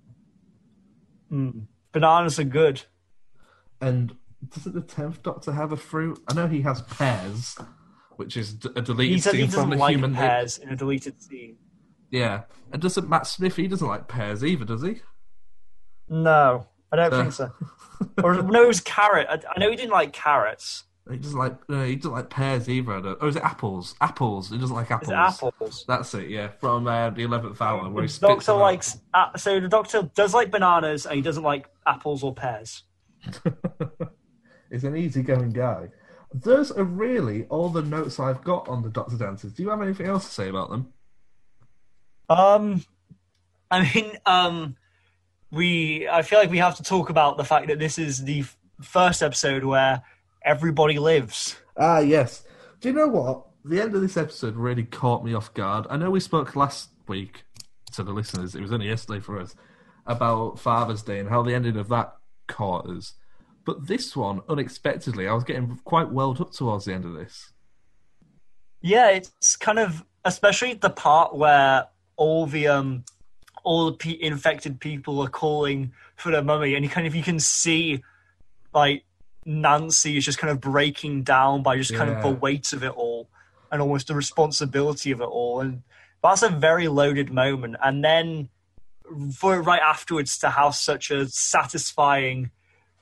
Bananas are good. And doesn't the tenth Doctor have a fruit? I know he has pears, which is d- a deleted He scene he from doesn't the like human. pears in a deleted scene. Yeah, and doesn't Matt Smith? He doesn't like pears either, does he? No, I don't Uh. think so. or no, it was carrot. I, I know he didn't like carrots. He doesn't like. No, he doesn't like pears either. I don't, or is it apples? Apples. He doesn't like apples. It's apples. That's it. Yeah, from uh, the eleventh hour where he The spits doctor likes uh, so the doctor does like bananas and he doesn't like apples or pears. He's an easygoing guy. Those are really all the notes I've got on the Doctor dances. Do you have anything else to say about them? Um, I mean, um, we I feel like we have to talk about the fact that this is the f- first episode where everybody lives. Ah, yes. Do you know what? The end of this episode really caught me off guard. I know we spoke last week to the listeners, it was only yesterday for us, about Father's Day and how the ending of that caught us. But this one, unexpectedly, I was getting quite welled up towards the end of this. Yeah, it's kind of especially the part where all the um all the pe- infected people are calling for their mummy, and you kind of you can see like Nancy is just kind of breaking down by just kind of the weight of it all and almost the responsibility of it all, and that's a very loaded moment. And then for right afterwards to have such a satisfying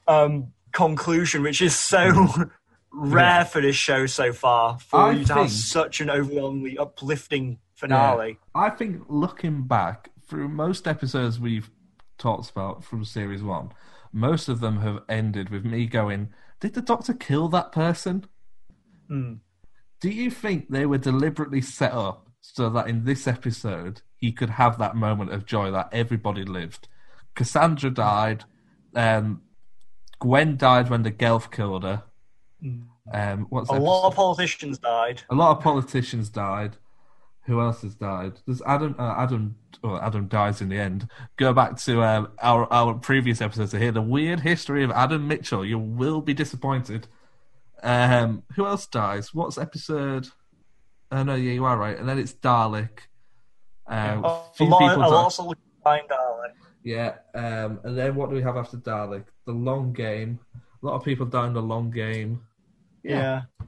um conclusion, which is so. Rare for this show so far, for I you to have think- such an overwhelmingly uplifting finale. Yeah. I think looking back through most episodes we've talked about from series one, most of them have ended with me going, Did the doctor kill that person? Do you think they were deliberately set up so that in this episode he could have that moment of joy that everybody lived? Cassandra died, um, Gwen died when the Gelth killed her. Um, what's A episode- lot of politicians died. a lot of politicians died. Who else has died? Does Adam? Uh, Adam? Well, Adam dies in the end. Go back to um, our our previous episode to hear the weird history of Adam Mitchell. You will be disappointed. Um, who else dies? What's episode? Oh no, yeah, you are right. And then it's Dalek. Um, A few lot, people a die- lot of soldiers died, darling. yeah, um, and then what do we have after Dalek? The long game. A lot of people die in the long game. Yeah. Yeah,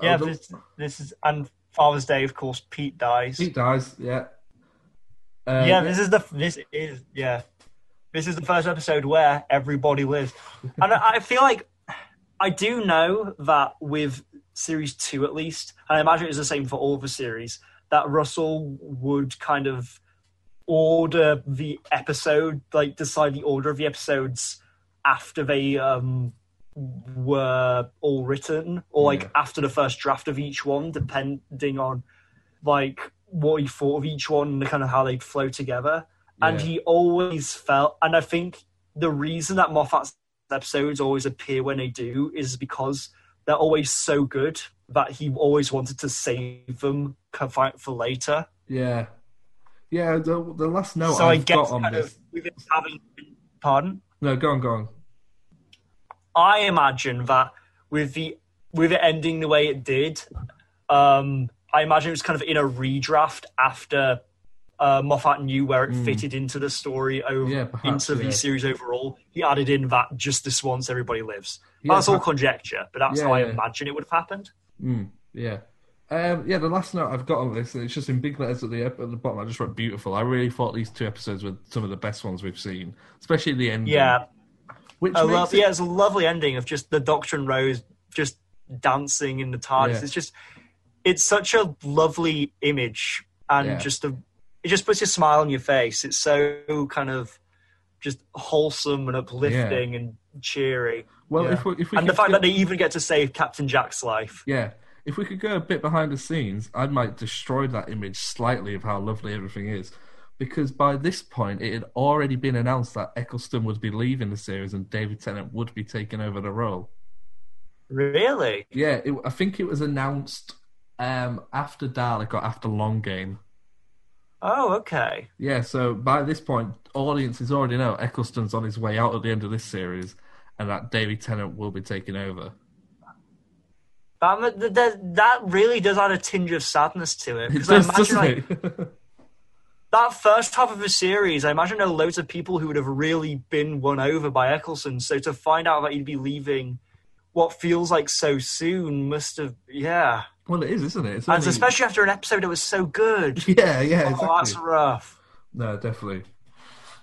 The- this, this is and Father's Day, of course. Pete dies. Pete dies. Yeah. Um, yeah, this is the this is yeah, this is the first episode where everybody lives, and I, I feel like I do know that with series two at least, and I imagine it's the same for all the series, that Russell would kind of order the episode, like decide the order of the episodes after they um were all written, or like Yeah. after the first draft of each one, depending on like what he thought of each one and the kind of how they'd flow together. And he always felt, and I think the reason that Moffat's episodes always appear when they do is because they're always so good that he always wanted to save them for later. Yeah, yeah. The, the last note so I I've guess got on this. of having, pardon. No, go on, go on. I imagine that with the with it ending the way it did, um, I imagine it was kind of in a redraft after uh, Moffat knew where it fitted into the story over. Yeah, perhaps, into yeah. the series overall. He added in that just this once everybody lives. Yeah, that's all conjecture, but that's how I imagine it would have happened. Yeah. Um, yeah, the last note I've got on this, and it's just in big letters at the at the bottom. I just wrote "beautiful." I really thought these two episodes were some of the best ones we've seen, especially the ending. Yeah, which oh, I makes love. it- Yeah, it's a lovely ending of just the Doctor and Rose just dancing in the TARDIS. Yeah. It's just, it's such a lovely image, and Yeah. just a, it just puts a smile on your face. It's so kind of just wholesome and uplifting and cheery. Well, Yeah. if we, if we and the fact that they even get to save Captain Jack's life. yeah, if we could go a bit behind the scenes, I might destroy that image slightly of how lovely everything is. Because by this point, it had already been announced that Eccleston would be leaving the series and David Tennant would be taking over the role. Really? Yeah, it, I think it was announced um, after Dalek or after Long Game. Oh, okay. Yeah, so by this point, audiences already know Eccleston's on his way out at the end of this series, and that David Tennant will be taking over. That, that, that really does add a tinge of sadness to it. It Because I does, imagine, doesn't like, it? that first half of the series, I imagine there are loads of people who would have really been won over by Eccleston. So to find out that he'd be leaving what feels like so soon must have, yeah. well, it is, isn't it? It's And only- especially after an episode that was so good. Yeah, yeah, exactly. Oh, that's rough. No, definitely.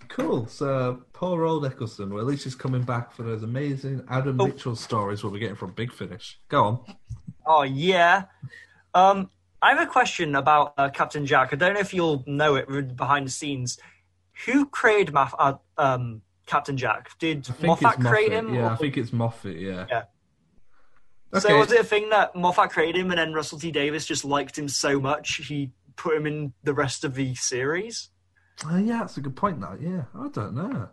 Cool. So poor old Eccleston. Well, at least he's coming back for those amazing Adam Oh. Mitchell stories we'll be getting from Big Finish. Go on. Oh yeah. Um, I have a question about uh, Captain Jack. I don't know if you'll know it behind the scenes. Who created uh, um, Captain Jack? Did Moffat create him? Yeah, or- I think it's Moffat. Yeah. Yeah. Okay. So was it a thing that Moffat created him and then Russell T Davies just liked him so much he put him in the rest of the series? Oh, yeah, that's a good point. That. Yeah, I don't know.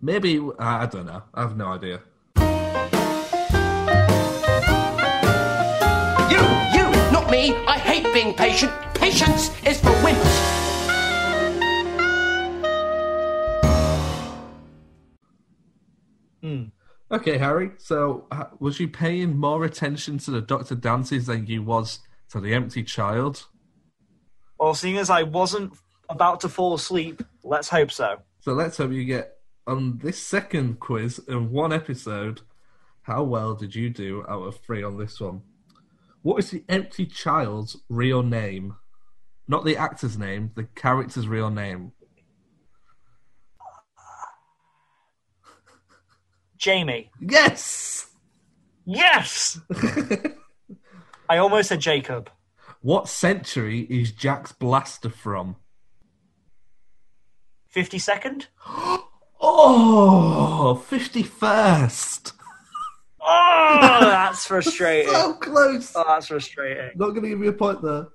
Maybe I don't know. I have no idea. Me. I hate being patient. Patience is for wimps. Okay, Harry. So, uh, was you paying more attention to the Doctor dances than you was to the empty child? Well, seeing as I wasn't about to fall asleep, let's hope so. So let's hope you get on this second quiz in one episode. How well did you do out of three on this one? What is the empty child's real name? Not the actor's name, the character's real name. Jamie. Yes! Yes! I almost said Jacob. What century is Jack's blaster from? 52nd? Oh, 51st! Oh, that's frustrating. So close! Oh, that's frustrating. Not going to give you a point there.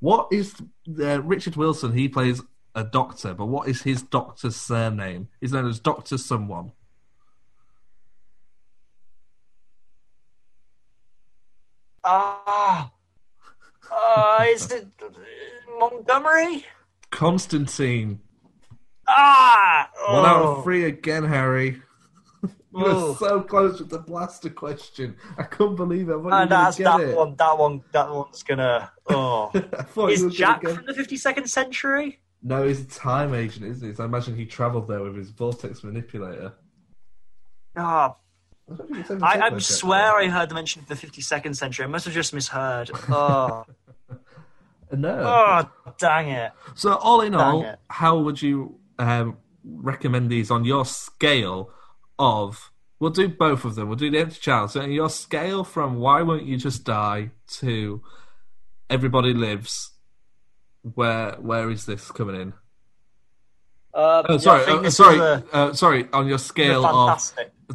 What is uh, Richard Wilson? He plays a doctor, but what is his doctor's surname? He's known as Doctor Someone. Ah. Uh, is it Montgomery? Constantine. Ah! One out Oh. of three again, Harry. You were Oh. so close with the blaster question. I couldn't believe it. I And that's that it. one. That one. That one's gonna. Oh, I is Jack gonna from the fifty-second century? No, he's a time agent, isn't he? So I imagine he travelled there with his vortex manipulator. Ah, I, it's ever I, I swear I heard the mention of the fifty-second century. I must have just misheard. Oh. No. oh, dang it! So, all in Dang all, it. how would you um, recommend these on your scale of? We'll do both of them. We'll do the empty child. So, on your scale from "Why won't you just die" to "Everybody lives," where where is this coming in? Uh, Oh, sorry, think uh, sorry, the- uh, sorry. On your scale of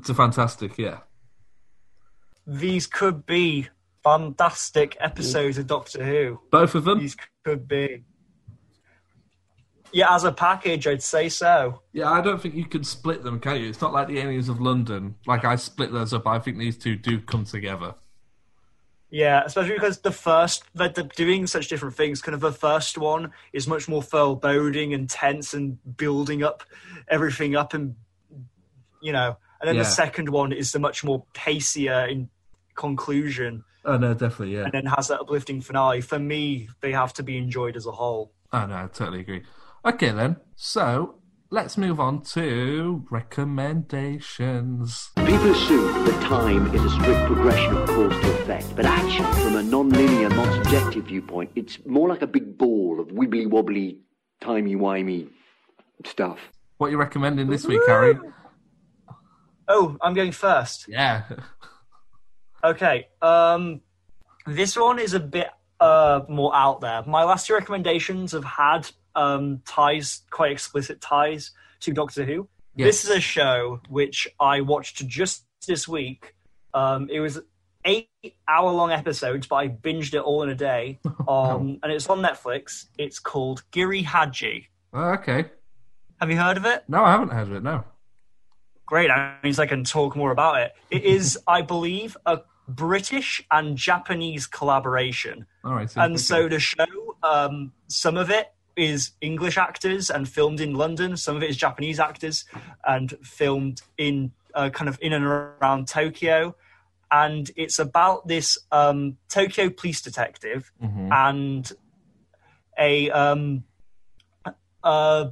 to fantastic, yeah. These could be fantastic episodes of Doctor Who. Both of them. These could be. Yeah, as a package, I'd say so. Yeah, I don't think you can split them, can you? It's not like the Aliens of London. Like I split those up. I think these two do come together. Yeah, especially because the first, they're doing such different things. Kind of the first one is much more foreboding and tense and building up everything up, and you know, and then Yeah. the second one is the much more pacier in conclusion, Oh no, definitely, yeah. and then has that uplifting finale. For me, they have to be enjoyed as a whole. Oh no, I totally agree. Okay then, so let's move on to recommendations. People assume that time is a strict progression of cause to effect, but actually, from a non-linear, non-subjective viewpoint, it's more like a big ball of wibbly wobbly, timey wimey stuff. What are you recommending this week, Harry? Oh, I'm going first. Yeah. Okay. Um, this one is a bit uh, more out there. My last two recommendations have had um, ties, quite explicit ties to Doctor Who. This is a show which I watched just this week. Um, it was eight hour long episodes, but I binged it all in a day. Um, and it's on Netflix. It's called Giri Haji. Oh, okay. Have you heard of it? No, I haven't heard of it. No. Great. That means I can talk more about it. It is, I believe, a British and Japanese collaboration. All right. and so the show, um, some of it is English actors and filmed in London. Some of it is Japanese actors and filmed in uh, kind of in and around Tokyo. And it's about this um, Tokyo police detective Mhm. and a um, uh,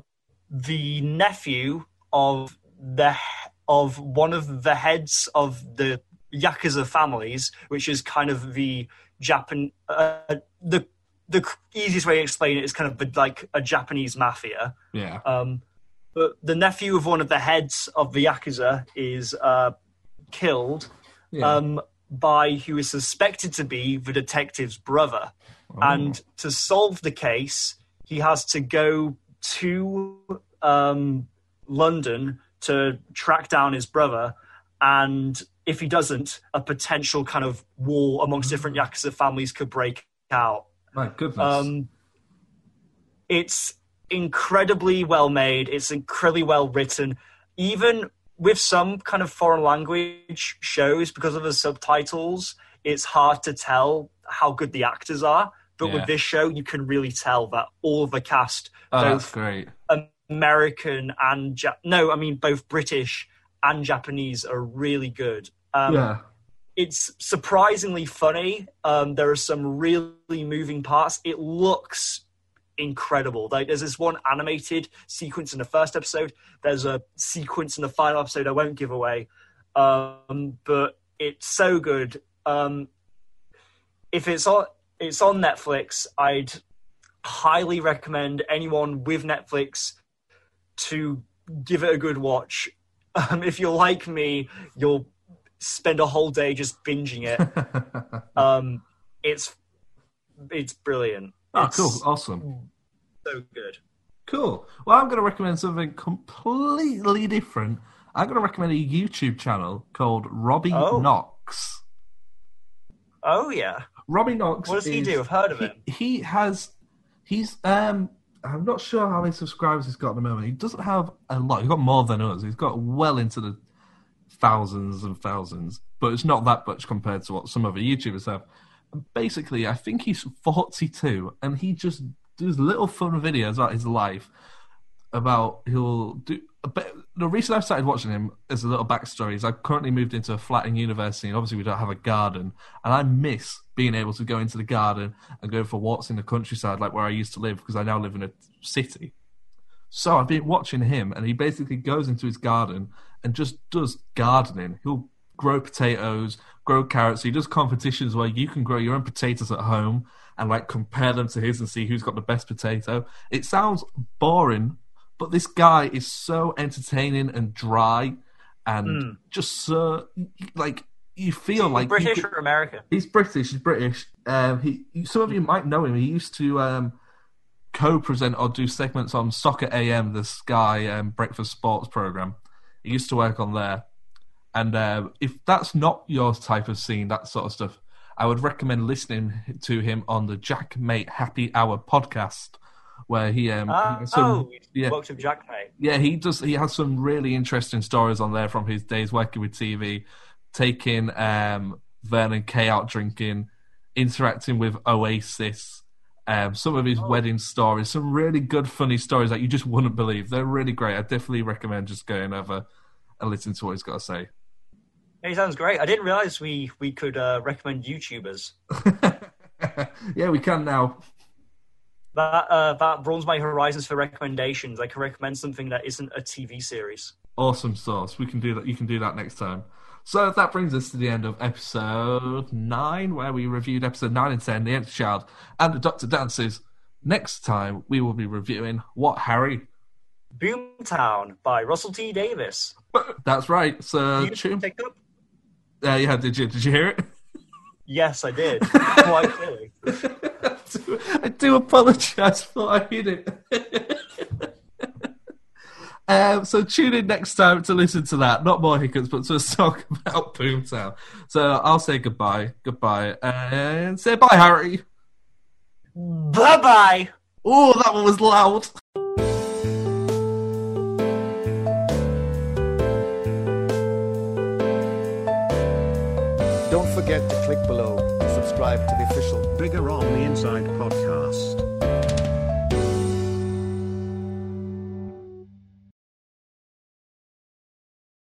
the nephew of the of one of the heads of the yakuza families, which is kind of the Japan. Uh, the the easiest way to explain it is kind of like a Japanese mafia. Yeah. Um, but the nephew of one of the heads of the yakuza is uh, killed Yeah. um, by who is suspected to be the detective's brother. Oh. And to solve the case, he has to go to um, London to track down his brother. And if he doesn't, a potential kind of war amongst different Yakuza families could break out. My goodness. Um, it's incredibly well made. It's incredibly well written. Even with some kind of foreign language shows, because of the subtitles, it's hard to tell how good the actors are. But Yeah. with this show, you can really tell that all of the cast, oh, both that's great. American and ja- no, I mean both British and Japanese, are really good. Um, yeah. It's surprisingly funny. Um, there are some really moving parts. It looks incredible. Like there's this one animated sequence in the first episode. There's a sequence in the final episode. I won't give away, um, but it's so good. Um, if it's on, it's on Netflix. I'd highly recommend anyone with Netflix to give it a good watch. Um, if you're like me, you'll spend a whole day just binging it. um, it's it's brilliant. Oh, It's cool. Awesome. So good. Cool. Well, I'm going to recommend something completely different. I'm going to recommend a YouTube channel called Robbie Oh. Knox. Oh yeah. Robbie Knox. What does he do? I've heard of he- him. He has. He's. um I'm not sure how many subscribers he's got at the moment. He doesn't have a lot. He's got more than us. He's got well into the thousands and thousands, but it's not that much compared to what some other YouTubers have. Basically, I think he's 42, and he just does little fun videos about his life. About he'll do. But the reason I've started watching him as a little backstory is I've currently moved into a flat in university, and obviously we don't have a garden, and I miss being able to go into the garden and go for walks in the countryside, like where I used to live, because I now live in a city. So I've been watching him, and he basically goes into his garden and just does gardening. He'll grow potatoes, grow carrots. He does competitions where you can grow your own potatoes at home and like compare them to his and see who's got the best potato. It sounds boring, but this guy is so entertaining and dry, and Mm. just so like you feel like British could- or American? He's British. He's British. Um, he some of you might know him. He used to um, co-present or do segments on Soccer AM, the Sky um, breakfast sports program. Used to work on there. And uh, if that's not your type of scene, that sort of stuff, I would recommend listening to him on the Jack Mate Happy Hour podcast, where he um, has some- oh, yeah, worked with Jack Mate. yeah, he does. He has some really interesting stories on there from his days working with TV, taking um, Vernon Kay out drinking, interacting with Oasis, um, some of his wedding stories, some really good, funny stories that you just wouldn't believe. They're really great. I definitely recommend just going over and listening to what he's got to say. He sounds great. I didn't realize we we could uh, recommend YouTubers. yeah, we can now. That uh, that broadens my horizons for recommendations. I can recommend something that isn't a TV series. Awesome sauce. We can do that. You can do that next time. So that brings us to the end of episode nine, where we reviewed episode nine and ten, The Empty Child and the Doctor Dances. Next time we will be reviewing what Harry. Boomtown by Russell T Davies. That's right. So You tune. pick up? Uh, yeah, did you did you hear it? Yes, I did. Quite clearly. I do apologise for I hit it. Um, so tune in next time to listen to that. Not more hiccups, but to talk about Boomtown. So I'll say goodbye, goodbye, and say bye, Harry. Bye bye. Oh, that one was loud. Inside podcast.